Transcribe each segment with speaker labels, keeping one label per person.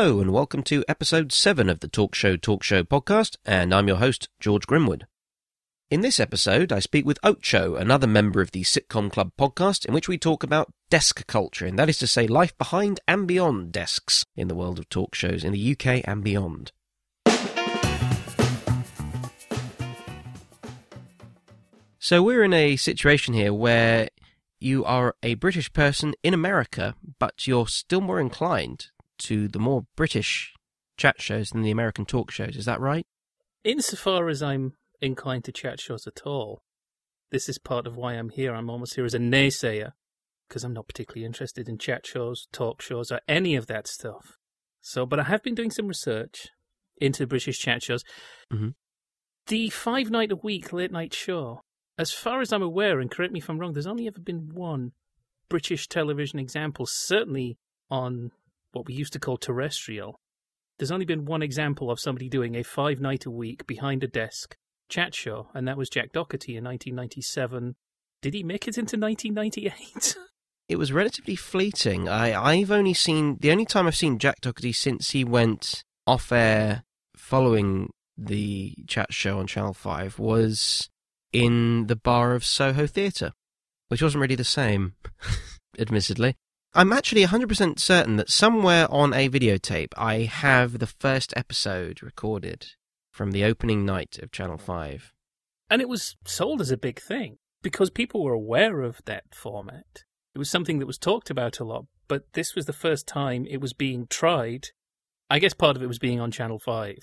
Speaker 1: Hello, and welcome to episode 7 of the Talk Show Talk Show podcast, and I'm your host, George Grimwood. In this episode, I speak with Ocho, another member of the Sitcom Club podcast, in which we talk about desk culture, and that is to say, life behind and beyond desks in the world of talk shows in the UK and beyond. So, we're in a situation here where you are a British person in America, but you're still more inclined to the more British chat shows than the American talk shows. Is that right?
Speaker 2: Insofar as I'm inclined to chat shows at all, this is part of why I'm here. I'm almost here as a naysayer because I'm not particularly interested in chat shows, talk shows, or any of that stuff. So, but I have been doing some research into British chat shows.
Speaker 1: Mm-hmm.
Speaker 2: The five night a week late night show, as far as I'm aware, and correct me if I'm wrong, there's only ever been one British television example, certainly on what we used to call terrestrial. There's only been one example of somebody doing a five night a week behind a desk chat show, and that was Jack Docherty in 1997. Did he make it into 1998?
Speaker 1: It was relatively fleeting. I, I've only seen the only time I've seen Jack Docherty since he went off air following the chat show on Channel 5 was in the bar of Soho Theatre, which wasn't really the same, admittedly. I'm actually 100% certain that somewhere on a videotape I have the first episode recorded from the opening night of Channel 5.
Speaker 2: And it was sold as a big thing because people were aware of that format. It was something that was talked about a lot, but this was the first time it was being tried. I guess part of it was being on Channel 5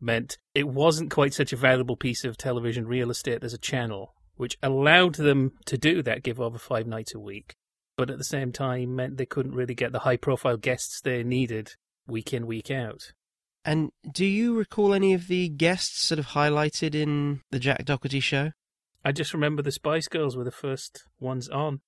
Speaker 2: meant it wasn't quite such a valuable piece of television real estate as a channel, which allowed them to do that, give over five nights a week but at the same time meant they couldn't really get the high profile guests they needed week in, week out.
Speaker 1: And do you recall any of the guests sort of highlighted in the Jack Docherty show?
Speaker 2: I just remember the Spice Girls were the first ones on.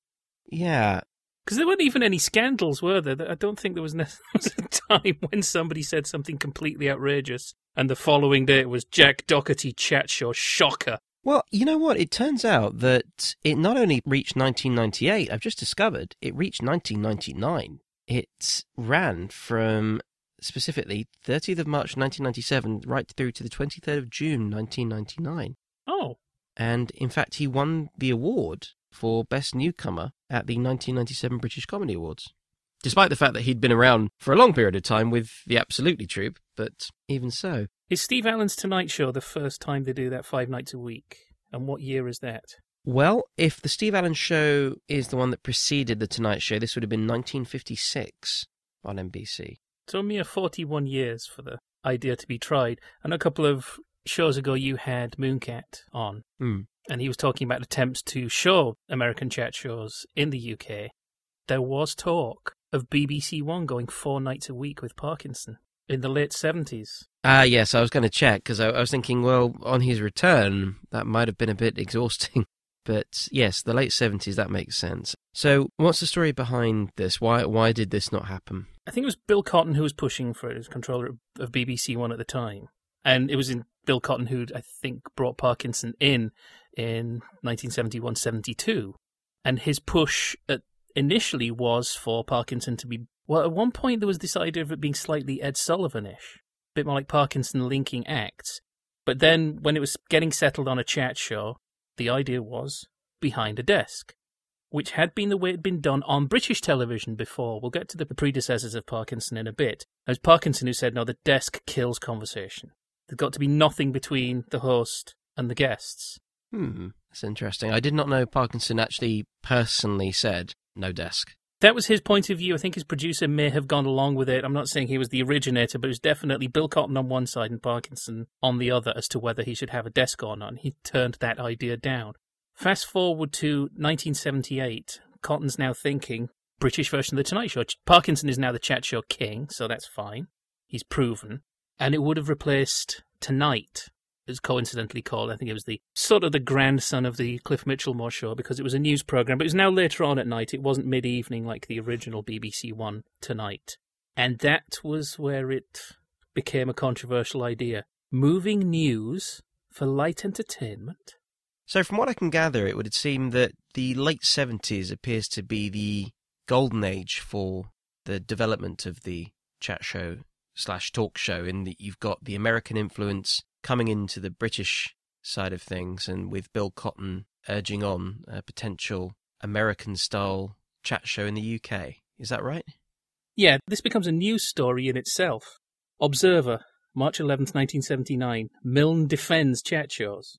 Speaker 1: Yeah.
Speaker 2: Because there weren't even any scandals, were there? I don't think there was, ne- a time when somebody said something completely outrageous and the following day it was Jack Docherty chat show. Shocker.
Speaker 1: Well, you know what? It turns out that it not only reached 1998, I've just discovered it reached 1999. It ran from specifically 30th of March 1997 right through to the 23rd of June 1999.
Speaker 2: Oh.
Speaker 1: And in fact, he won the award for Best Newcomer at the 1997 British Comedy Awards. Despite the fact that he'd been around for a long period of time with the Absolutely Troupe, but even so.
Speaker 2: Is Steve Allen's Tonight Show the first time they do that five nights a week? And what year is that?
Speaker 1: Well, if the Steve Allen Show is the one that preceded the Tonight Show, this would have been 1956 on NBC.
Speaker 2: So mere 41 years for the idea to be tried. And a couple of shows ago, you had Mooncat on,
Speaker 1: Hmm.
Speaker 2: and he was talking about attempts to show American chat shows in the UK. There was talk of BBC One going four nights a week with Parkinson in the late 70s.
Speaker 1: Ah, yes, I was going to check because I, I was thinking, well, on his return, that might have been a bit exhausting. But yes, the late 70s, that makes sense. So, what's the story behind this? Why why did this not happen?
Speaker 2: I think it was Bill Cotton who was pushing for it as controller of BBC One at the time. And it was in Bill Cotton who I think brought Parkinson in in 1971 72. And his push at, initially was for Parkinson to be. Well, at one point there was this idea of it being slightly Ed Sullivan ish, a bit more like Parkinson linking acts. But then when it was getting settled on a chat show, the idea was behind a desk which had been the way it had been done on British television before. We'll get to the predecessors of Parkinson in a bit. It was Parkinson who said, no, the desk kills conversation. There's got to be nothing between the host and the guests.
Speaker 1: Hmm, that's interesting. I did not know Parkinson actually personally said no desk.
Speaker 2: That was his point of view. I think his producer may have gone along with it. I'm not saying he was the originator, but it was definitely Bill Cotton on one side and Parkinson on the other as to whether he should have a desk or not. He turned that idea down. Fast forward to 1978. Cotton's now thinking British version of the Tonight Show. Parkinson is now the chat show king, so that's fine. He's proven. And it would have replaced Tonight, as coincidentally called. I think it was the sort of the grandson of the Cliff Michelmore show because it was a news program, but it was now later on at night. It wasn't mid evening like the original BBC One Tonight. And that was where it became a controversial idea. Moving news for light entertainment.
Speaker 1: So, from what I can gather, it would seem that the late 70s appears to be the golden age for the development of the chat show slash talk show in that you've got the American influence coming into the British side of things, and with Bill Cotton urging on a potential American style chat show in the UK. Is that right?
Speaker 2: Yeah, this becomes a news story in itself. Observer, March 11th, 1979. Milne defends chat shows.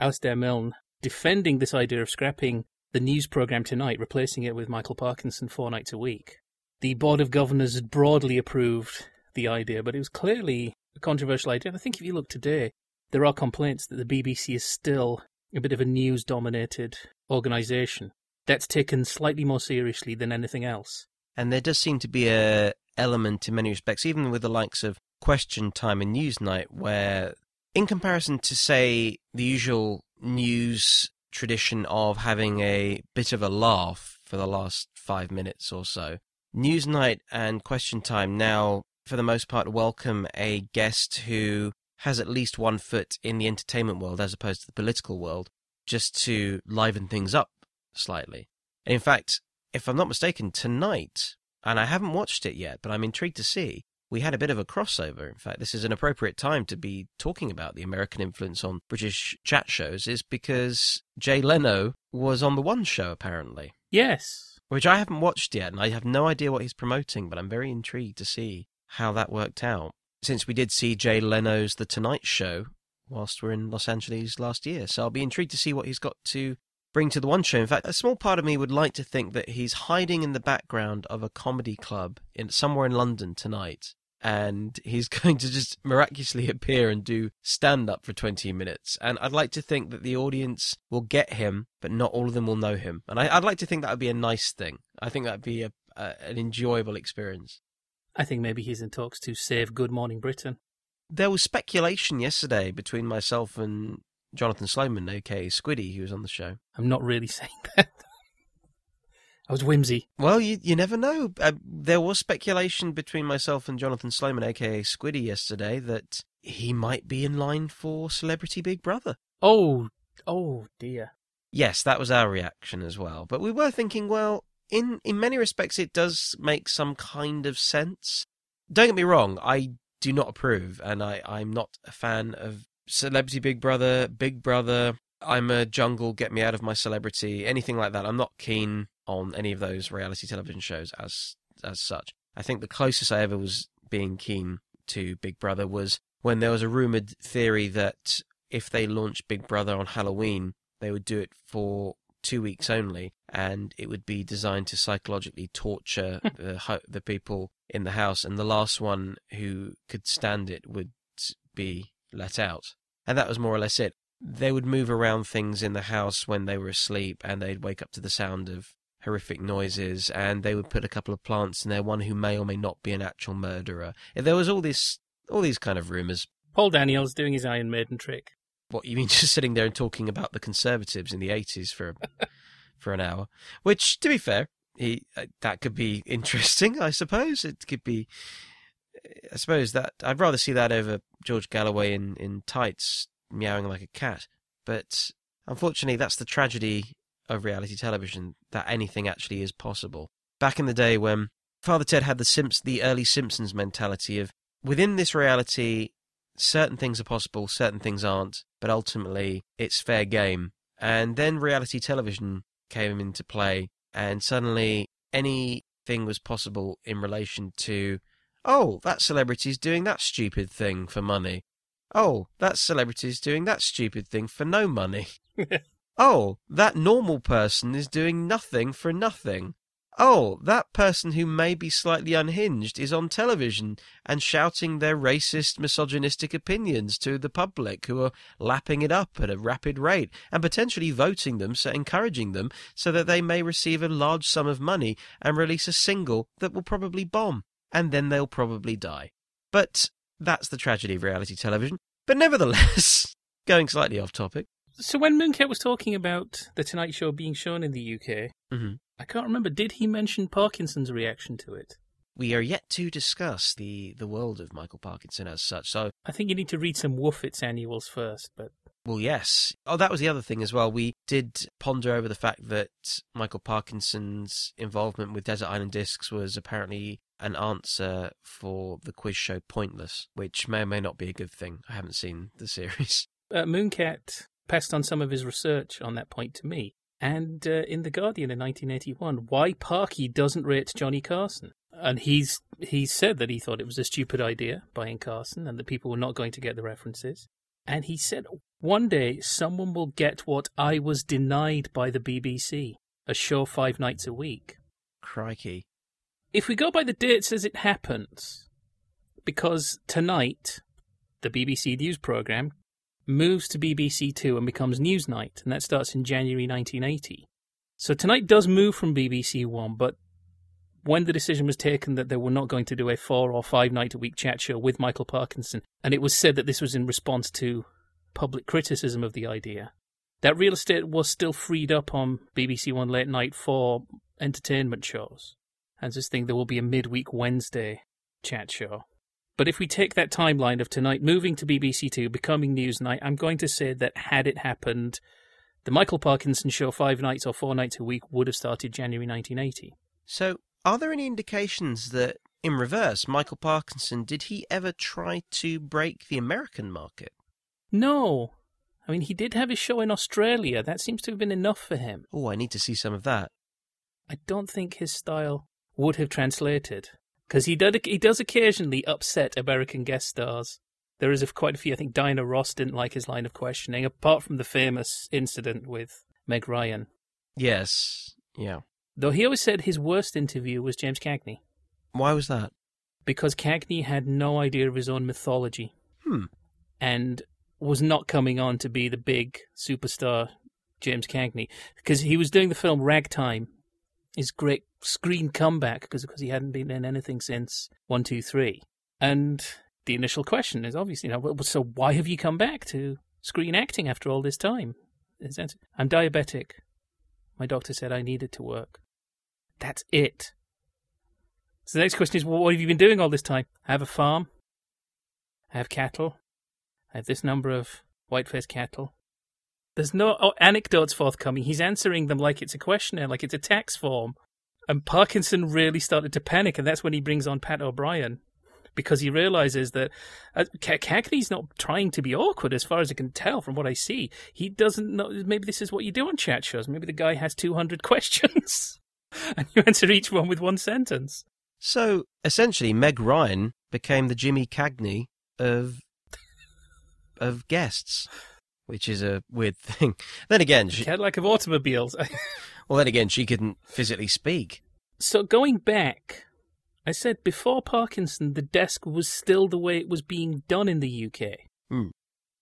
Speaker 2: Alasdair Milne defending this idea of scrapping the news program tonight, replacing it with Michael Parkinson four nights a week. The Board of Governors had broadly approved the idea, but it was clearly a controversial idea. And I think if you look today, there are complaints that the BBC is still a bit of a news dominated organisation that's taken slightly more seriously than anything else.
Speaker 1: And there does seem to be a element in many respects, even with the likes of Question Time and Newsnight, where, in comparison to, say, the usual news tradition of having a bit of a laugh for the last five minutes or so, Newsnight and Question Time now, for the most part, welcome a guest who has at least one foot in the entertainment world as opposed to the political world, just to liven things up slightly. In fact, if I'm not mistaken, tonight, and I haven't watched it yet, but I'm intrigued to see, we had a bit of a crossover. In fact, this is an appropriate time to be talking about the American influence on British chat shows, is because Jay Leno was on the One Show, apparently.
Speaker 2: Yes.
Speaker 1: Which I haven't watched yet, and I have no idea what he's promoting, but I'm very intrigued to see how that worked out. Since we did see Jay Leno's The Tonight Show whilst we're in Los Angeles last year. So I'll be intrigued to see what he's got to bring to the one show. In fact, a small part of me would like to think that he's hiding in the background of a comedy club in somewhere in London tonight. And he's going to just miraculously appear and do stand up for 20 minutes. And I'd like to think that the audience will get him, but not all of them will know him. And I, would like to think that would be a nice thing. I think that'd be a, a, an enjoyable experience.
Speaker 2: I think maybe he's in talks to save Good Morning Britain.
Speaker 1: There was speculation yesterday between myself and Jonathan Sloman, aka Squiddy, who was on the show.
Speaker 2: I'm not really saying that. I was whimsy.
Speaker 1: Well, you you never know. Uh, there was speculation between myself and Jonathan Sloman, aka Squiddy, yesterday that he might be in line for Celebrity Big Brother.
Speaker 2: Oh, oh dear.
Speaker 1: Yes, that was our reaction as well. But we were thinking, well, in in many respects, it does make some kind of sense. Don't get me wrong, I do not approve, and I I'm not a fan of Celebrity Big Brother, Big Brother, I'm a jungle, get me out of my celebrity, anything like that. I'm not keen on any of those reality television shows as as such. I think the closest I ever was being keen to Big Brother was when there was a rumored theory that if they launched Big Brother on Halloween, they would do it for two weeks only, and it would be designed to psychologically torture the the people in the house, and the last one who could stand it would be let out. And that was more or less it. They would move around things in the house when they were asleep, and they'd wake up to the sound of horrific noises, and they would put a couple of plants in there, one who may or may not be an actual murderer. There was all this, all these kind of rumours.
Speaker 2: Paul Daniels doing his Iron Maiden trick.
Speaker 1: What you mean, just sitting there and talking about the Conservatives in the eighties for for an hour? Which, to be fair, he uh, that could be interesting. I suppose it could be. I suppose that I'd rather see that over George Galloway in in tights meowing like a cat. But unfortunately, that's the tragedy of reality television that anything actually is possible. Back in the day when Father Ted had the Simps, the early Simpsons mentality of within this reality, certain things are possible, certain things aren't, but ultimately it's fair game. And then reality television came into play, and suddenly anything was possible in relation to, oh, that celebrity's doing that stupid thing for money. Oh, that celebrity's doing that stupid thing for no money. oh, that normal person is doing nothing for nothing. Oh, that person who may be slightly unhinged is on television and shouting their racist, misogynistic opinions to the public who are lapping it up at a rapid rate and potentially voting them, so encouraging them so that they may receive a large sum of money and release a single that will probably bomb and then they'll probably die. But that's the tragedy of reality television. But nevertheless, going slightly off topic.
Speaker 2: So when Mooncat was talking about the Tonight Show being shown in the UK,
Speaker 1: mm-hmm.
Speaker 2: I can't remember. Did he mention Parkinson's reaction to it?
Speaker 1: We are yet to discuss the, the world of Michael Parkinson as such. So
Speaker 2: I think you need to read some Woofits annuals first. But
Speaker 1: well, yes. Oh, that was the other thing as well. We did ponder over the fact that Michael Parkinson's involvement with Desert Island Discs was apparently an answer for the quiz show Pointless, which may or may not be a good thing. I haven't seen the series.
Speaker 2: Uh, Mooncat passed on some of his research on that point to me. And uh, in The Guardian in 1981, why Parky doesn't rate Johnny Carson. And he's he said that he thought it was a stupid idea buying Carson and that people were not going to get the references. And he said, one day someone will get what I was denied by the BBC a show five nights a week.
Speaker 1: Crikey.
Speaker 2: If we go by the dates as it happens, because tonight, the BBC News programme moves to BBC Two and becomes Newsnight, and that starts in January 1980. So tonight does move from BBC One, but when the decision was taken that they were not going to do a four or five night a week chat show with Michael Parkinson, and it was said that this was in response to public criticism of the idea, that real estate was still freed up on BBC One late night for entertainment shows. And this thing, there will be a midweek Wednesday chat show. But if we take that timeline of tonight moving to BBC Two, becoming Newsnight, I'm going to say that had it happened, the Michael Parkinson show five nights or four nights a week would have started January 1980.
Speaker 1: So, are there any indications that, in reverse, Michael Parkinson, did he ever try to break the American market?
Speaker 2: No. I mean, he did have his show in Australia. That seems to have been enough for him.
Speaker 1: Oh, I need to see some of that.
Speaker 2: I don't think his style would have translated because he did he does occasionally upset American guest stars. There is quite a few. I think Diana Ross didn't like his line of questioning, apart from the famous incident with Meg Ryan.
Speaker 1: Yes. Yeah.
Speaker 2: Though he always said his worst interview was James Cagney.
Speaker 1: Why was that?
Speaker 2: Because Cagney had no idea of his own mythology.
Speaker 1: Hmm.
Speaker 2: And was not coming on to be the big superstar James Cagney. Because he was doing the film Ragtime, his great screen comeback, because because he hadn't been in anything since 123. And the initial question is obviously, you know, so why have you come back to screen acting after all this time? I'm diabetic. My doctor said I needed to work. That's it. So the next question is, well, what have you been doing all this time? I have a farm. I have cattle. I have this number of white-faced cattle. There's no oh, anecdotes forthcoming. He's answering them like it's a questionnaire, like it's a tax form. And Parkinson really started to panic, and that's when he brings on Pat O'Brien because he realizes that uh, Cagney's not trying to be awkward as far as I can tell from what I see. He doesn't know. Maybe this is what you do on chat shows. Maybe the guy has 200 questions and you answer each one with one sentence.
Speaker 1: So essentially, Meg Ryan became the Jimmy Cagney of of guests, which is a weird thing. Then again,
Speaker 2: she Cadillac of automobiles.
Speaker 1: well, then again, she couldn't physically speak.
Speaker 2: So going back, I said before Parkinson, the desk was still the way it was being done in the UK.
Speaker 1: Mm.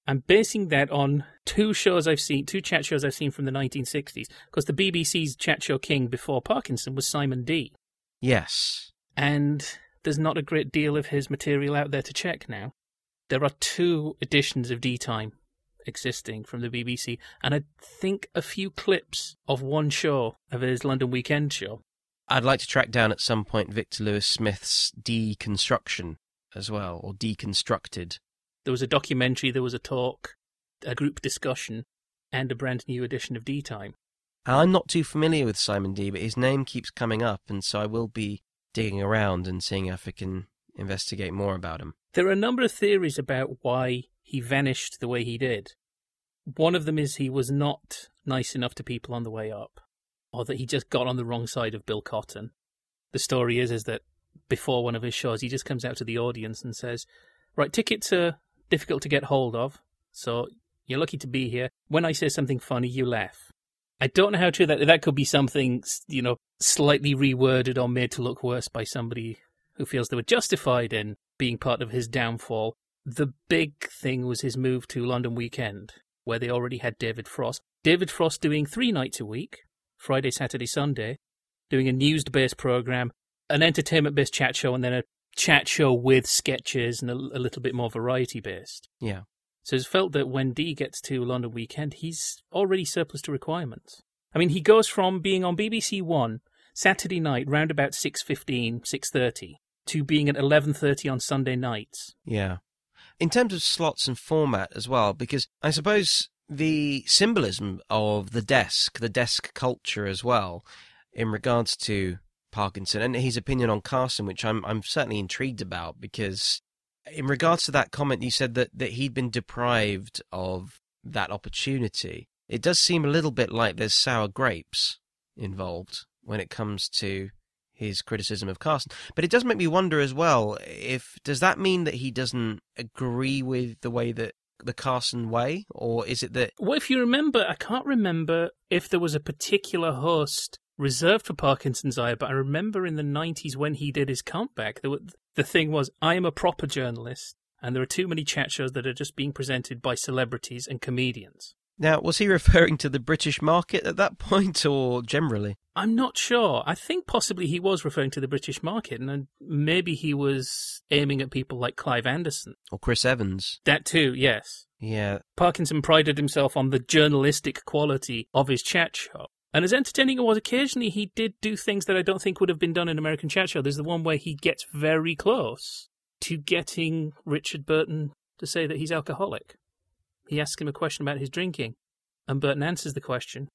Speaker 2: I'm basing that on two shows I've seen, two chat shows I've seen from the 1960s, because the BBC's chat show king before Parkinson was Simon Dee.
Speaker 1: Yes.
Speaker 2: And there's not a great deal of his material out there to check now. There are two editions of Dee Time existing from the BBC, and I think a few clips of one show of his London Weekend show.
Speaker 1: I'd like to track down at some point Victor Lewis Smith's deconstruction as well, or deconstructed.
Speaker 2: There was a documentary, there was a talk, a group discussion, and a brand new edition of Dee Time.
Speaker 1: I'm not too familiar with Simon Dee, but his name keeps coming up, and so I will be digging around and seeing if I can investigate more about him.
Speaker 2: There are a number of theories about why he vanished the way he did. One of them is he was not nice enough to people on the way up, or that he just got on the wrong side of Bill Cotton. The story is is that before one of his shows, he just comes out to the audience and says, "Right, tickets are difficult to get hold of, so you're lucky to be here. When I say something funny, you laugh." I don't know how true that that could be something you know slightly reworded or made to look worse by somebody who feels they were justified in being part of his downfall. The big thing was his move to London Weekend, where they already had David Frost. David Frost doing three nights a week Friday, Saturday, Sunday, doing a news based program, an entertainment based chat show, and then a chat show with sketches and a, a little bit more variety based.
Speaker 1: Yeah.
Speaker 2: So it's felt that when Dee gets to London Weekend, he's already surplus to requirements. I mean, he goes from being on BBC One Saturday night round about 6.15, 6.30 to being at 11.30 on Sunday nights.
Speaker 1: Yeah. In terms of slots and format as well, because I suppose the symbolism of the desk, the desk culture as well, in regards to Parkinson and his opinion on Carson, which I'm I'm certainly intrigued about because in regards to that comment, you said that, that he'd been deprived of that opportunity. It does seem a little bit like there's sour grapes involved when it comes to his criticism of Carson. But it does make me wonder as well if does that mean that he doesn't agree with the way that the Carson way, or is it that?
Speaker 2: Well, if you remember, I can't remember if there was a particular host reserved for Parkinson's eye, but I remember in the 90s when he did his comeback, the, the thing was, I am a proper journalist, and there are too many chat shows that are just being presented by celebrities and comedians.
Speaker 1: Now, was he referring to the British market at that point or generally?
Speaker 2: I'm not sure. I think possibly he was referring to the British market, and uh, maybe he was aiming at people like Clive Anderson.
Speaker 1: Or Chris Evans.
Speaker 2: That too, yes.
Speaker 1: Yeah.
Speaker 2: Parkinson prided himself on the journalistic quality of his chat show. And as entertaining it was, occasionally he did do things that I don't think would have been done in American Chat Show. There's the one where he gets very close to getting Richard Burton to say that he's alcoholic. He asks him a question about his drinking, and Burton answers the question,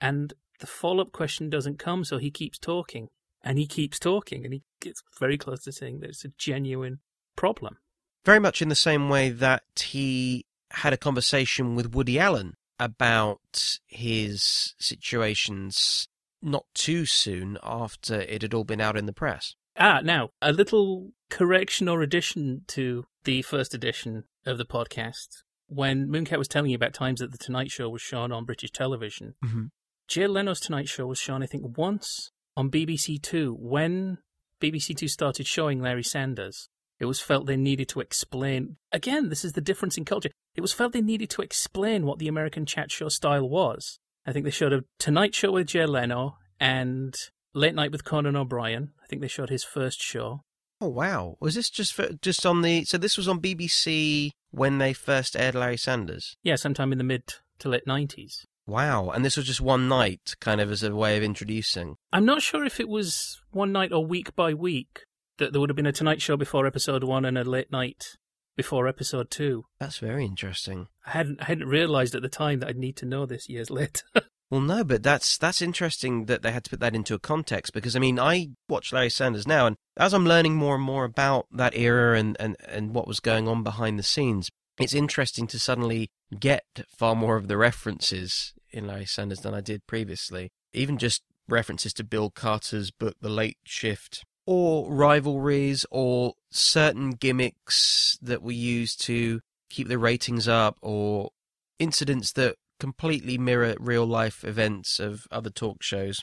Speaker 2: and the follow up question doesn't come, so he keeps talking, and he keeps talking, and he gets very close to saying that it's a genuine problem.
Speaker 1: Very much in the same way that he had a conversation with Woody Allen about his situations not too soon after it had all been out in the press.
Speaker 2: Ah, now, a little correction or addition to the first edition of the podcast. When Mooncat was telling you about times that The Tonight Show was shown on British television,
Speaker 1: mm-hmm.
Speaker 2: Jay Leno's Tonight Show was shown, I think, once on BBC Two when BBC Two started showing Larry Sanders. It was felt they needed to explain. Again, this is the difference in culture. It was felt they needed to explain what the American chat show style was. I think they showed a Tonight Show with Jay Leno and Late Night with Conan O'Brien. I think they showed his first show.
Speaker 1: Oh wow! Was this just for, just on the? So this was on BBC when they first aired Larry Sanders.
Speaker 2: Yeah, sometime in the mid to late nineties.
Speaker 1: Wow! And this was just one night, kind of as a way of introducing.
Speaker 2: I'm not sure if it was one night or week by week that there would have been a Tonight Show before episode one and a late night before episode two.
Speaker 1: That's very interesting.
Speaker 2: I hadn't I hadn't realised at the time that I'd need to know this years later.
Speaker 1: Well, no, but that's that's interesting that they had to put that into a context because I mean I watch Larry Sanders now, and as I'm learning more and more about that era and and and what was going on behind the scenes, it's interesting to suddenly get far more of the references in Larry Sanders than I did previously. Even just references to Bill Carter's book, The Late Shift, or rivalries or certain gimmicks that were used to keep the ratings up or incidents that completely mirror real life events of other talk shows.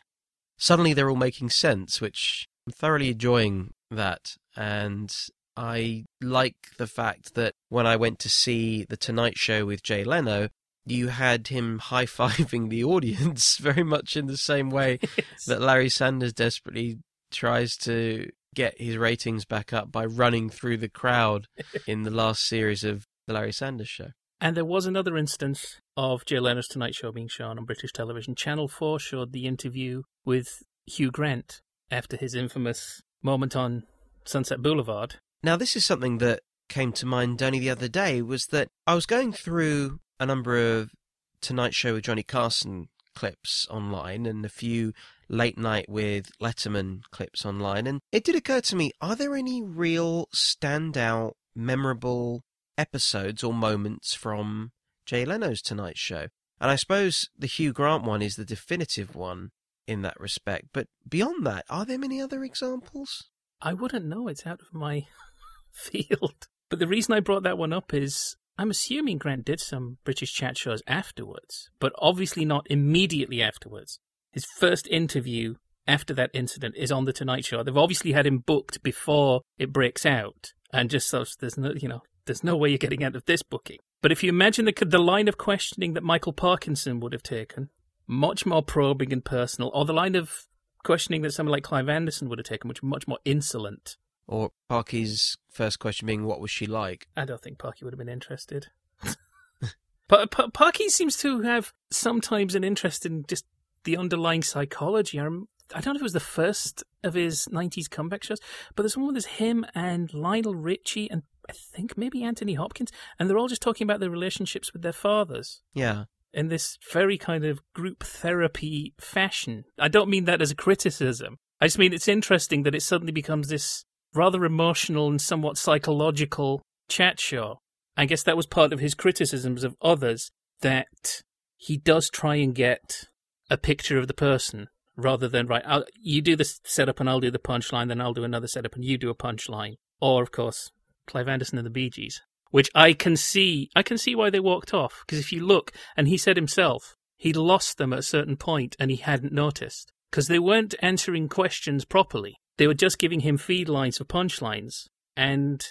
Speaker 1: Suddenly they're all making sense, which I'm thoroughly enjoying that. And I like the fact that when I went to see The Tonight Show with Jay Leno, you had him high fiving the audience very much in the same way yes. that Larry Sanders desperately tries to get his ratings back up by running through the crowd in the last series of The Larry Sanders Show.
Speaker 2: And there was another instance of Jay Leno's Tonight Show being shown on British television. Channel 4 showed the interview with Hugh Grant after his infamous moment on Sunset Boulevard.
Speaker 1: Now, this is something that came to mind only the other day was that I was going through a number of Tonight Show with Johnny Carson clips online and a few late night with Letterman clips online. And it did occur to me are there any real standout, memorable episodes or moments from Jay Leno's Tonight Show? And I suppose the Hugh Grant one is the definitive one in that respect. But beyond that, are there many other examples?
Speaker 2: I wouldn't know. It's out of my field. But the reason I brought that one up is I'm assuming Grant did some British chat shows afterwards, but obviously not immediately afterwards. His first interview after that incident is on the Tonight Show. They've obviously had him booked before it breaks out, and just so there's no, you know, there's no way you're getting out of this booking. But if you imagine the the line of questioning that Michael Parkinson would have taken, much more probing and personal, or the line of questioning that someone like Clive Anderson would have taken, which much more insolent
Speaker 1: or Parky's first question being, "What was she like?"
Speaker 2: I don't think Parky would have been interested. but pa- Parky seems to have sometimes an interest in just the underlying psychology. I, I don't know if it was the first of his '90s comeback shows, but there's one where there's him and Lionel Richie and I think maybe Anthony Hopkins, and they're all just talking about their relationships with their fathers.
Speaker 1: Yeah.
Speaker 2: In this very kind of group therapy fashion. I don't mean that as a criticism. I just mean it's interesting that it suddenly becomes this rather emotional and somewhat psychological chat show. I guess that was part of his criticisms of others that he does try and get a picture of the person rather than right. I'll, you do the setup and I'll do the punchline, then I'll do another setup and you do a punchline. Or of course, Clive Anderson and the Bee Gees, which I can see. I can see why they walked off because if you look, and he said himself, he'd lost them at a certain point and he hadn't noticed because they weren't answering questions properly. They were just giving him feed lines for punchlines, and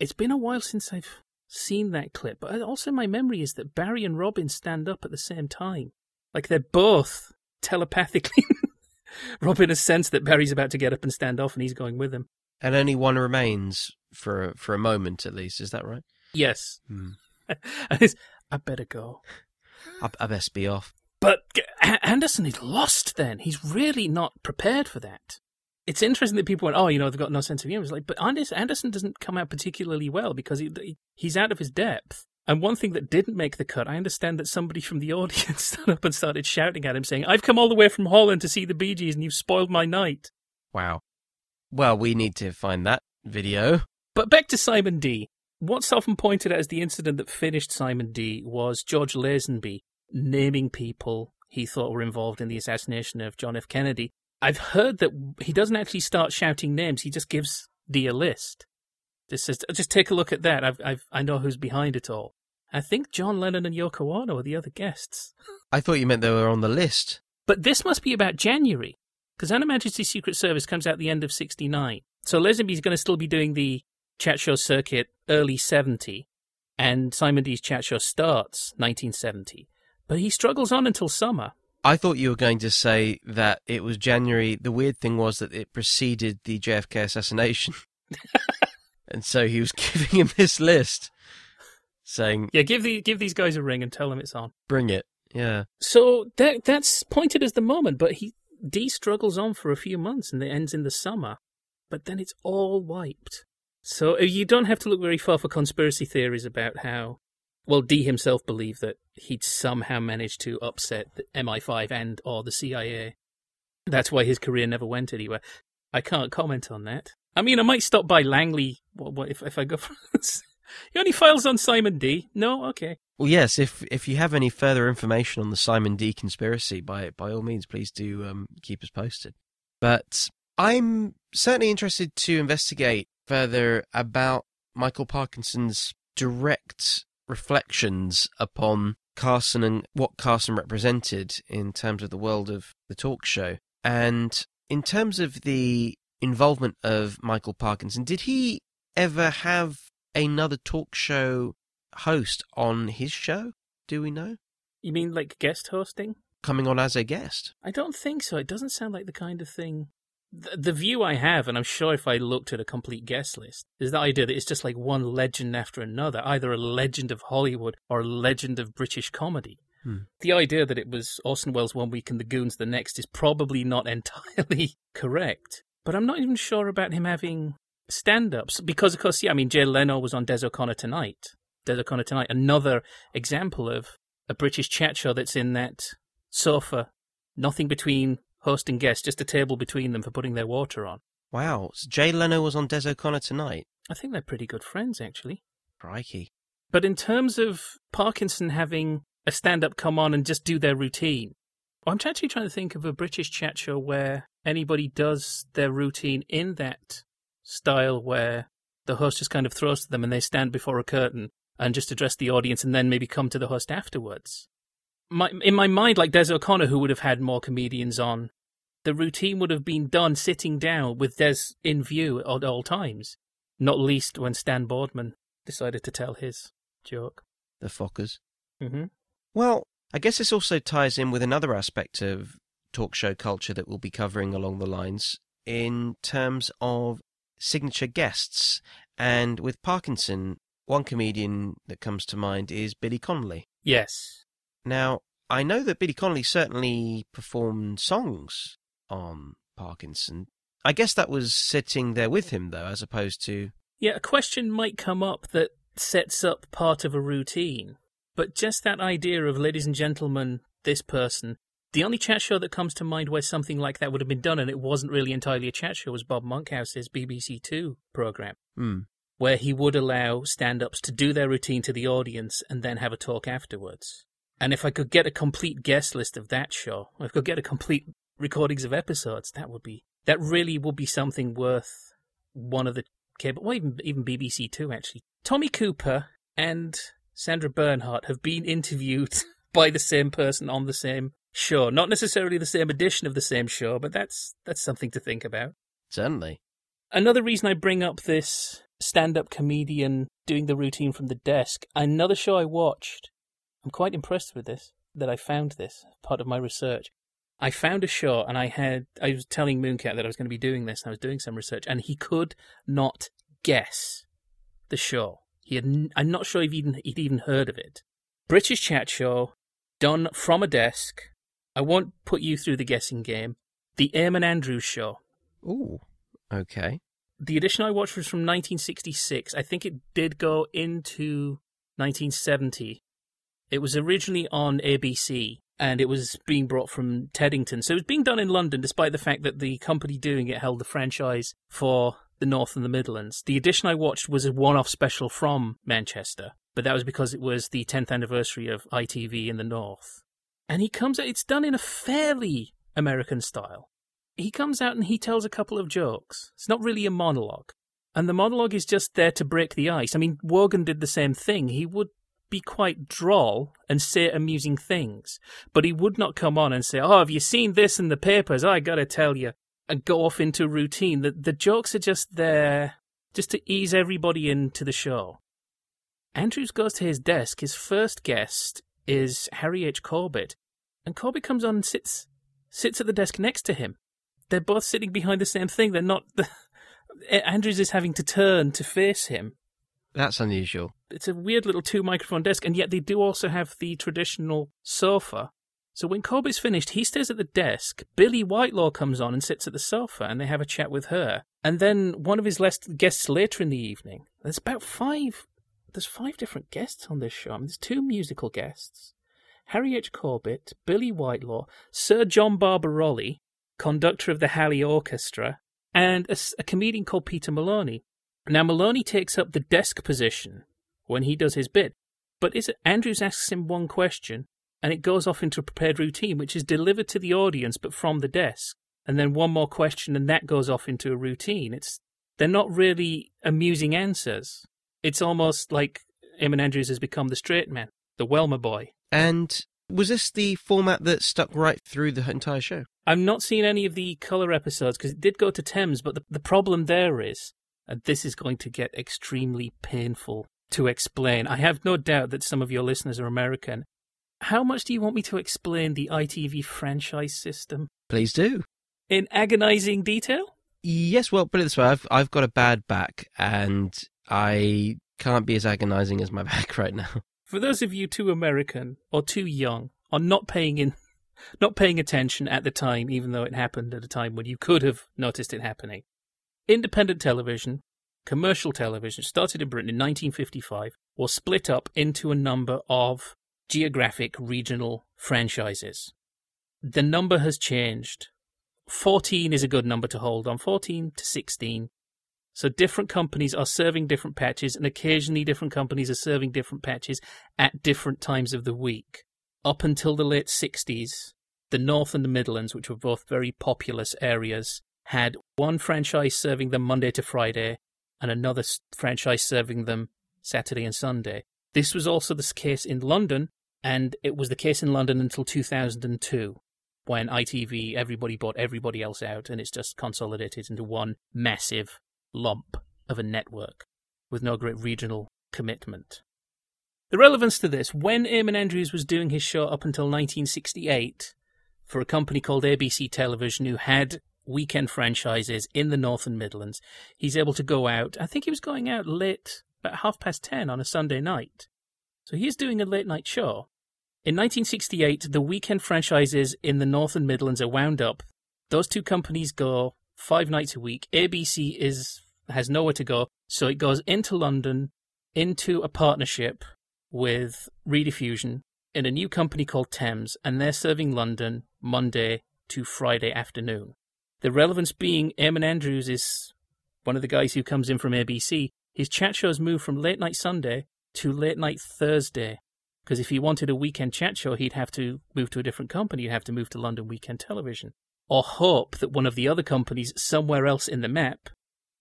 Speaker 2: it's been a while since I've seen that clip. But also, my memory is that Barry and Robin stand up at the same time, like they're both telepathically. Robin has sensed that Barry's about to get up and stand off, and he's going with him.
Speaker 1: And only one remains for for a moment, at least. Is that right?
Speaker 2: Yes.
Speaker 1: Hmm.
Speaker 2: I better go.
Speaker 1: I, I best be off.
Speaker 2: But Anderson is lost. Then he's really not prepared for that. It's interesting that people went, "Oh, you know, they've got no sense of humor." It's like, but Anderson doesn't come out particularly well because he he's out of his depth. And one thing that didn't make the cut, I understand that somebody from the audience stood up and started shouting at him, saying, I've come all the way from Holland to see the Bee Gees and you've spoiled my night.
Speaker 1: Wow. Well, we need to find that video.
Speaker 2: But back to Simon Dee. What's often pointed out as the incident that finished Simon Dee was George Lazenby naming people he thought were involved in the assassination of John F. Kennedy. I've heard that he doesn't actually start shouting names, he just gives Dee a list. Just says, just take a look at that. I've, I've, I know who's behind it all. I think John Lennon and Yoko Ono are the other guests.
Speaker 1: I thought you meant they were on the list.
Speaker 2: But this must be about January, because Her Majesty's Secret Service comes out the end of 69. So Lazenby's going to still be doing the chat show circuit early 70, and Simon Dee's chat show starts 1970. But he struggles on until summer.
Speaker 1: I thought you were going to say that it was January. The weird thing was that it preceded the JFK assassination. and so he was giving him this list, saying,
Speaker 2: "Yeah, give the give these guys a ring and tell them it's on.
Speaker 1: Bring it." Yeah.
Speaker 2: So that that's pointed as the moment, but he Dee struggles on for a few months and it ends in the summer, but then it's all wiped. So uh, you don't have to look very far for conspiracy theories about how, well, Dee himself believed that he'd somehow managed to upset the MI5 and or the CIA. That's why his career never went anywhere. I can't comment on that. I mean, I might stop by Langley. What, what if if I go? For, you any files on Simon Dee? No, okay.
Speaker 1: Well, yes. If if you have any further information on the Simon Dee conspiracy, by by all means, please do um, keep us posted. But I'm certainly interested to investigate further about Michael Parkinson's direct reflections upon Carson and what Carson represented in terms of the world of the talk show. And in terms of the involvement of Michael Parkinson, did he ever have another talk show host on his show? Do we know?
Speaker 2: You mean like guest hosting?
Speaker 1: Coming on as a guest?
Speaker 2: I don't think so. It doesn't sound like the kind of thing. The, the view I have, and I'm sure if I looked at a complete guest list, is the idea that it's just like one legend after another, either a legend of Hollywood or a legend of British comedy.
Speaker 1: Hmm.
Speaker 2: The idea that it was Orson Welles one week and the Goons the next is probably not entirely correct. But I'm not even sure about him having stand ups because, of course, yeah, I mean, Jay Leno was on Des O'Connor tonight. Des O'Connor tonight, another example of a British chat show that's in that sofa, nothing between host and guest, just a table between them for putting their water on.
Speaker 1: Wow. So Jay Leno was on Des O'Connor tonight.
Speaker 2: I think they're pretty good friends, actually.
Speaker 1: Crikey.
Speaker 2: But in terms of Parkinson having a stand up come on and just do their routine, I'm actually trying to think of a British chat show where anybody does their routine in that style where the host just kind of throws to them and they stand before a curtain and just address the audience and then maybe come to the host afterwards. My, in my mind, like Des O'Connor, who would have had more comedians on, the routine would have been done sitting down with Des in view at all times, not least when Stan Boardman decided to tell his joke.
Speaker 1: The Fockers.
Speaker 2: Mm-hmm.
Speaker 1: Well, I guess this also ties in with another aspect of talk show culture that we'll be covering along the lines in terms of signature guests. And with Parkinson, one comedian that comes to mind is Billy Connolly.
Speaker 2: Yes.
Speaker 1: Now, I know that Billy Connolly certainly performed songs on Parkinson. I guess that was sitting there with him, though, as opposed to.
Speaker 2: Yeah, a question might come up that sets up part of a routine. But just that idea of, ladies and gentlemen, this person, The only chat show that comes to mind where something like that would have been done and it wasn't really entirely a chat show was Bob Monkhouse's BBC Two program,
Speaker 1: Hmm.
Speaker 2: where he would allow stand ups to do their routine to the audience and then have a talk afterwards. And if I could get a complete guest list of that show, if I could get a complete recordings of episodes, that would be that really would be something worth one of the cable, well, even even BBC Two actually. Tommy Cooper and Sandra Bernhard have been interviewed by the same person on the same show, not necessarily the same edition of the same show, but that's that's something to think about.
Speaker 1: Certainly.
Speaker 2: Another reason I bring up this stand-up comedian doing the routine from the desk, another show I watched. I'm quite impressed with this that I found this part of my research. I found a show and I had I was telling Mooncat that I was going to be doing this and I was doing some research and he could not guess the show. He had I'm not sure if even he'd even heard of it. British chat show done from a desk. I won't put you through the guessing game. The Eamonn Andrews show.
Speaker 1: Ooh. Okay.
Speaker 2: The edition I watched was from 1966. I think it did go into 1970. It was originally on ABC and it was being brought from Teddington. So it was being done in London despite the fact that the company doing it held the franchise for the North and the Midlands. The edition I watched was a one off special from Manchester, but that was because it was the 10th anniversary of ITV in the North. And he comes out, it's done in a fairly American style he comes out and he tells a couple of jokes. It's not really a monologue. And the monologue is just there to break the ice. I mean, Wogan did the same thing. He would be quite droll and say amusing things, but he would not come on and say, Oh, have you seen this in the papers? I gotta tell you, and go off into routine. The, the jokes are just there just to ease everybody into the show. Andrews goes to his desk. His first guest is Harry H. Corbett, and Corbett comes on and sits sits at the desk next to him they're both sitting behind the same thing. They're not. Andrews is having to turn to face him.
Speaker 1: That's unusual.
Speaker 2: It's a weird little two microphone desk, and yet they do also have the traditional sofa. So when Corbett's finished, he stays at the desk. Billie Whitelaw comes on and sits at the sofa, and they have a chat with her. And then one of his last guests later in the evening. There's about five. There's five different guests on this show. I mean, there's two musical guests. Harry H. Corbett, Billie Whitelaw, Sir John Barbirolli, conductor of the Hallé Orchestra, and a, a, comedian called Peter Maloney. Now, Maloney takes up the desk position when he does his bit, but is it, Andrews asks him one question, and it goes off into a prepared routine, which is delivered to the audience but from the desk, and then one more question, and that goes off into a routine. It's they're not really amusing answers. It's almost like Eamonn Andrews has become the straight man, the Welmer boy.
Speaker 1: And was this the format that stuck right through the entire show?
Speaker 2: I'm not seeing any of the colour episodes because it did go to Thames, but the, the problem there is, and this is going to get extremely painful to explain. I have no doubt that some of your listeners are American. How much do you want me to explain the ITV franchise system?
Speaker 1: Please do.
Speaker 2: In agonizing detail?
Speaker 1: Yes, well, put it this way I've, I've got a bad back and I can't be as agonizing as my back right now.
Speaker 2: For those of you too American or too young or not paying in not paying attention at the time, even though it happened at a time when you could have noticed it happening. Independent television, commercial television, started in Britain in 1955, was split up into a number of geographic regional franchises. The number has changed. 14 is a good number to hold on, 14 to 16. So different companies are serving different patches, and occasionally different companies are serving different patches at different times of the week up until the late 60s, the North and the Midlands, which were both very populous areas, had one franchise serving them Monday to Friday and another franchise serving them Saturday and Sunday. This was also the case in London, and it was the case in London until 2002, when ITV, everybody bought everybody else out, and it's just consolidated into one massive lump of a network with no great regional commitment. The relevance to this, when Eamonn Andrews was doing his show up until 1968 for a company called ABC Television who had weekend franchises in the North and Midlands, he's able to go out. I think he was going out late, about half past 10 on a Sunday night. So he's doing a late night show. In 1968, the weekend franchises in the North and Midlands are wound up. Those two companies go five nights a week. ABC is has nowhere to go, so it goes into London, into a partnership with Rediffusion, in a new company called Thames, and they're serving London Monday to Friday afternoon. The relevance being Eamonn Andrews is one of the guys who comes in from ABC. His chat shows moved from late night Sunday to late night Thursday. Because if he wanted a weekend chat show, he'd have to move to a different company. He'd have to move to London Weekend Television. Or hope that one of the other companies somewhere else in the map,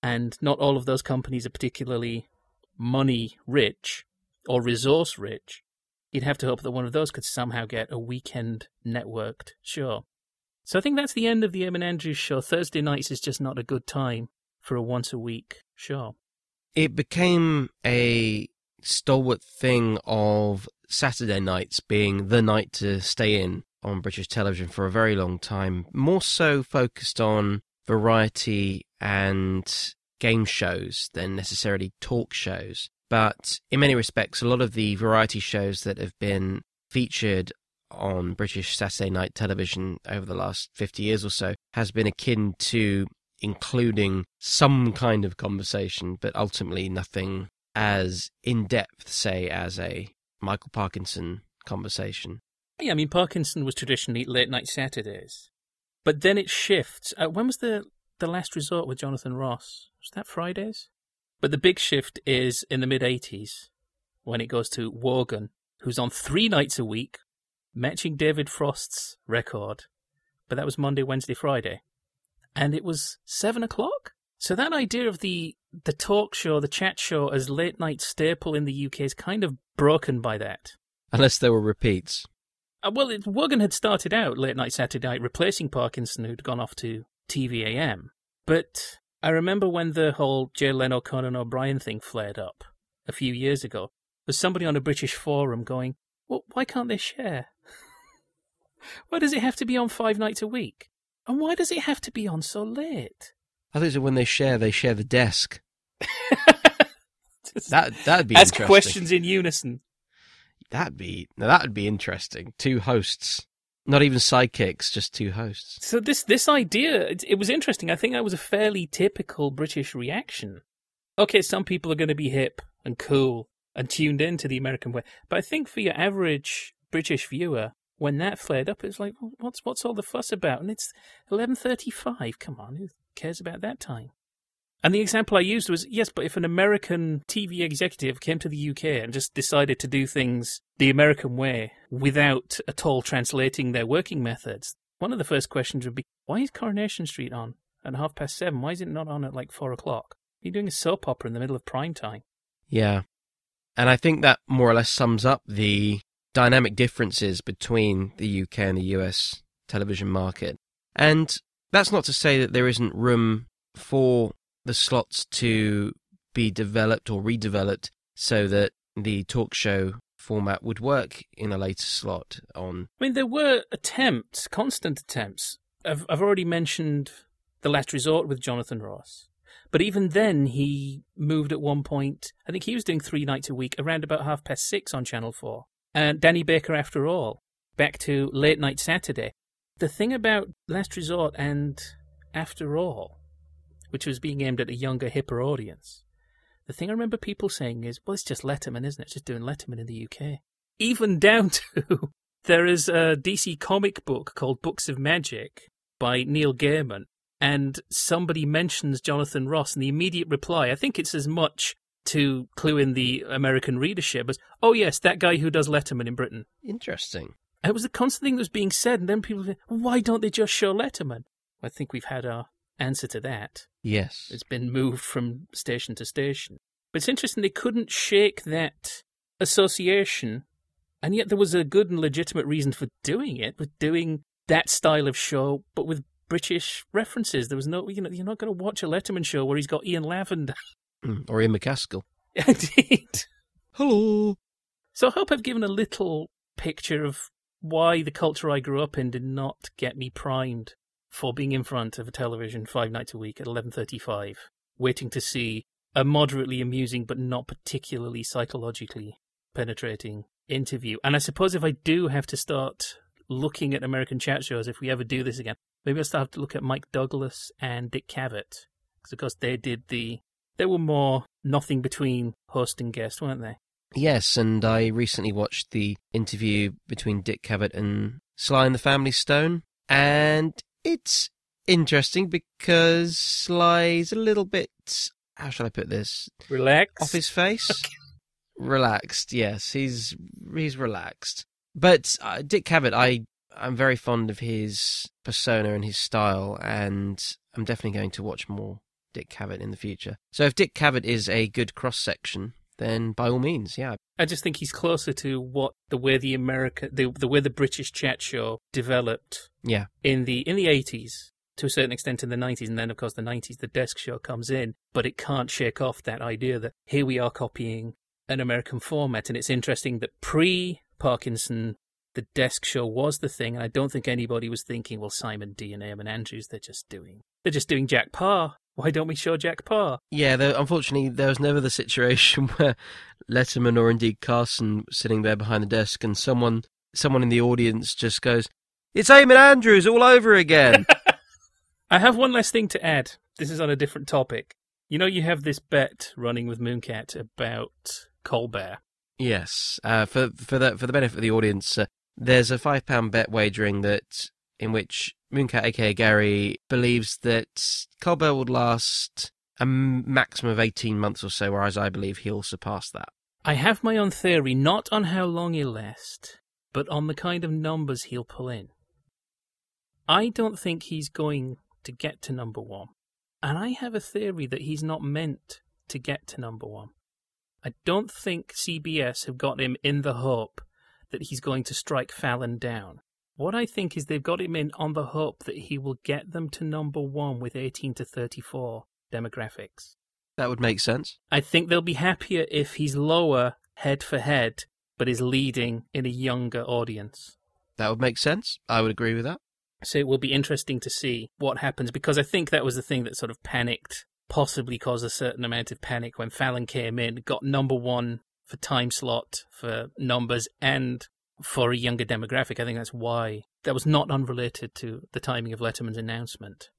Speaker 2: and not all of those companies are particularly money rich or resource rich, you'd have to hope that one of those could somehow get a weekend networked show. So I think that's the end of the Eamonn Andrews show. Thursday nights is just not a good time for a once a week show.
Speaker 1: It became a stalwart thing of Saturday nights being the night to stay in on British television for a very long time, more so focused on variety and game shows than necessarily talk shows. But in many respects, a lot of the variety shows that have been featured on British Saturday night television over the last 50 years or so has been akin to including some kind of conversation, but ultimately nothing as in depth, say, as a Michael Parkinson conversation.
Speaker 2: Yeah, I mean, Parkinson was traditionally late night Saturdays, but then it shifts. Uh, when was the the last resort with Jonathan Ross? Was that Fridays? But the big shift is in the mid 80s when it goes to Wogan, who's on three nights a week, matching David Frost's record. But that was Monday, Wednesday, Friday. And it was seven o'clock? So that idea of the the talk show, the chat show as late night staple in the UK is kind of broken by that.
Speaker 1: Unless there were repeats.
Speaker 2: Uh, well, it, Wogan had started out late night Saturday night replacing Parkinson, who'd gone off to TVAM. But I remember when the whole Jay Leno Conan O'Brien thing flared up a few years ago. There's somebody on a British forum going, "Well, why can't they share? Why does it have to be on five nights a week? And why does it have to be on so late?"
Speaker 1: I think when they share, they share the desk. that that'd be
Speaker 2: ask questions in unison.
Speaker 1: That'd be now that'd be interesting. Two hosts, not even sidekicks, just two hosts.
Speaker 2: So this this idea, it, it was interesting. I think that was a fairly typical British reaction. Okay, some people are going to be hip and cool and tuned in to the American way, but I think for your average British viewer, when that flared up, it was like, what's what's all the fuss about? And it's eleven thirty-five. Come on, who cares about that time? And the example I used was yes, but if an American TV executive came to the UK and just decided to do things the American way without at all translating their working methods, one of the first questions would be why is Coronation Street on at half past seven? Why is it not on at like four o'clock? Are You're doing a soap opera in the middle of prime time.
Speaker 1: Yeah. And I think that more or less sums up the dynamic differences between the UK and the US television market. And that's not to say that there isn't room for the slots to be developed or redeveloped so that the talk show format would work in a later slot on.
Speaker 2: I mean, there were attempts, constant attempts. I've, I've already mentioned The Last Resort with Jonathan Ross. But even then, he moved at one point. I think he was doing three nights a week, around about half past six on Channel 4. And Danny Baker, after all, back to late night Saturday. The thing about Last Resort and After All which was being aimed at a younger, hipper audience. The thing I remember people saying is, well, it's just Letterman, isn't it? It's just doing Letterman in the UK. Even down to there is a DC comic book called Books of Magic by Neil Gaiman, and somebody mentions Jonathan Ross, and the immediate reply, I think it's as much to clue in the American readership as, oh, yes, that guy who does Letterman in Britain.
Speaker 1: Interesting.
Speaker 2: It was the constant thing that was being said, and then people say, why don't they just show Letterman? I think we've had our answer to that.
Speaker 1: Yes.
Speaker 2: It's been moved from station to station. But it's interesting they couldn't shake that association, and yet there was a good and legitimate reason for doing it, with doing that style of show, but with British references. There was no, you know, you're not going to watch a Letterman show where he's got Ian Lavender.
Speaker 1: or Ian McCaskill.
Speaker 2: Indeed.
Speaker 1: Hello.
Speaker 2: So I hope I've given a little picture of why the culture I grew up in did not get me primed for being in front of a television five nights a week at 11.35, waiting to see a moderately amusing but not particularly psychologically penetrating interview. And I suppose if I do have to start looking at American chat shows, if we ever do this again, maybe I'll start to look at Mike Douglas and Dick Cavett. Because, of course, they did the. They were more nothing between host and guest, weren't they?
Speaker 1: Yes, and I recently watched the interview between Dick Cavett and Sly and the Family Stone, and it's interesting because Sly's a little bit. How shall I put this?
Speaker 2: Relaxed.
Speaker 1: Off his face. Relaxed, yes, he's he's relaxed. But uh, Dick Cavett, I I'm very fond of his persona and his style, and I'm definitely going to watch more Dick Cavett in the future. So if Dick Cavett is a good cross section, then by all means, yeah.
Speaker 2: I just think he's closer to what the way the America, the the way the British chat show developed.
Speaker 1: Yeah.
Speaker 2: In the in the eighties, to a certain extent in the nineties, and then of course the nineties, the desk show comes in, but it can't shake off that idea that here we are copying an American format, and it's interesting that pre Parkinson. The desk show was the thing, and I don't think anybody was thinking, well, Simon Dee and Eamonn Andrews, they're just doing, they're just doing Jack Paar why don't we show Jack Paar?
Speaker 1: Yeah, there, unfortunately, there was never the situation where Letterman or indeed Carson sitting there behind the desk and someone someone in the audience just goes, It's Eamonn Andrews all over again.
Speaker 2: I have one last thing to add. This is on a different topic. You know, you have this bet running with Mooncat about Colbert.
Speaker 1: Yes, uh, for for the for the benefit of the audience, uh, there's a five pound bet wagering that in which Mooncat, aka Gary, believes that Colbert would last a maximum of 18 months or so, whereas I believe he'll surpass that.
Speaker 2: I have my own theory, not on how long he'll last, but on the kind of numbers he'll pull in. I don't think he's going to get to number one. And I have a theory that he's not meant to get to number one. I don't think CBS have got him in the hope that he's going to strike Fallon down. What I think is they've got him in on the hope that he will get them to number one with 18 to 34 demographics.
Speaker 1: That would make sense.
Speaker 2: I think they'll be happier if he's lower head for head, but is leading in a younger audience.
Speaker 1: That would make sense. I would agree with that.
Speaker 2: So it will be interesting to see what happens because I think that was the thing that sort of panicked, possibly caused a certain amount of panic when Fallon came in, got number one for time slot, for numbers, and for a younger demographic. I think that's why that was not unrelated to the timing of Letterman's announcement.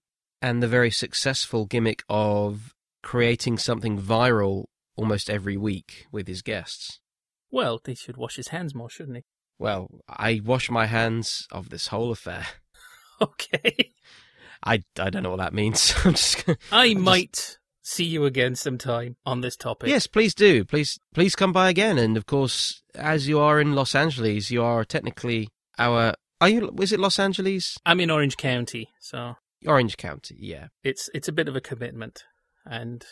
Speaker 1: And the very successful gimmick of creating something viral almost every week with his guests.
Speaker 2: Well, he should wash his hands more, shouldn't he?
Speaker 1: Well, I wash my hands of this whole affair.
Speaker 2: Okay.
Speaker 1: I, I don't know what that means. I'm just. Gonna,
Speaker 2: I
Speaker 1: I'm
Speaker 2: might
Speaker 1: just...
Speaker 2: see you again sometime on this topic.
Speaker 1: Yes, please do. Please, please come by again. And of course, as you are in Los Angeles, you are technically our. Are you? Is it Los Angeles?
Speaker 2: I'm in Orange County, so
Speaker 1: Orange County. Yeah,
Speaker 2: it's it's a bit of a commitment, and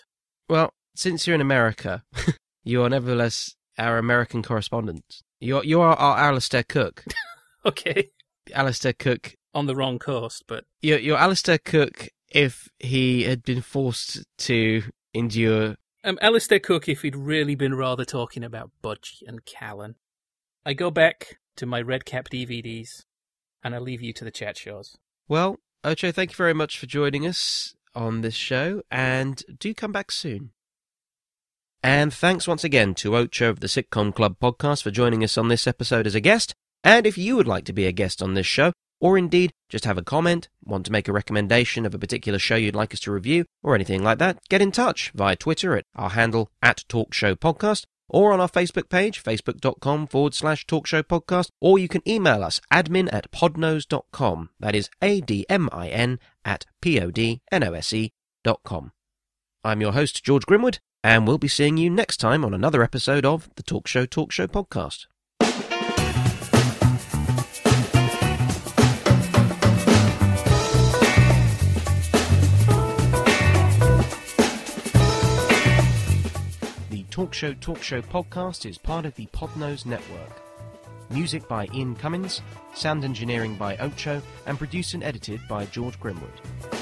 Speaker 1: well, since you're in America, you are nevertheless our American correspondent. You're you are our Alistair Cooke.
Speaker 2: okay,
Speaker 1: Alistair Cooke
Speaker 2: on the wrong coast, but
Speaker 1: you're you're Alistair Cooke if he had been forced to endure
Speaker 2: um, Alistair Cooke if he'd really been rather talking about Budgie and Callan. I go back to my Red Cap DVDs, and I leave you to the chat shows.
Speaker 1: Well, Ocho, thank you very much for joining us on this show, and do come back soon. And thanks once again to Ocho of the Sitcom Club podcast for joining us on this episode as a guest. And if you would like to be a guest on this show, or indeed just have a comment, want to make a recommendation of a particular show you'd like us to review, or anything like that, get in touch via Twitter at our handle at TalkShowPodcast, or on our Facebook page, facebook.com forward slash talkshowpodcast, or you can email us admin at podnose.com. That is A-D-M-I-N at P-O-D-N-O-S-E dot com. I'm your host, George Grimwood, and we'll be seeing you next time on another episode of the Talk Show Talk Show podcast. Talk Show Talk Show podcast is part of the Podnose Network. Music by Ian Cummins, sound engineering by Ocho, and produced and edited by George Grimwood.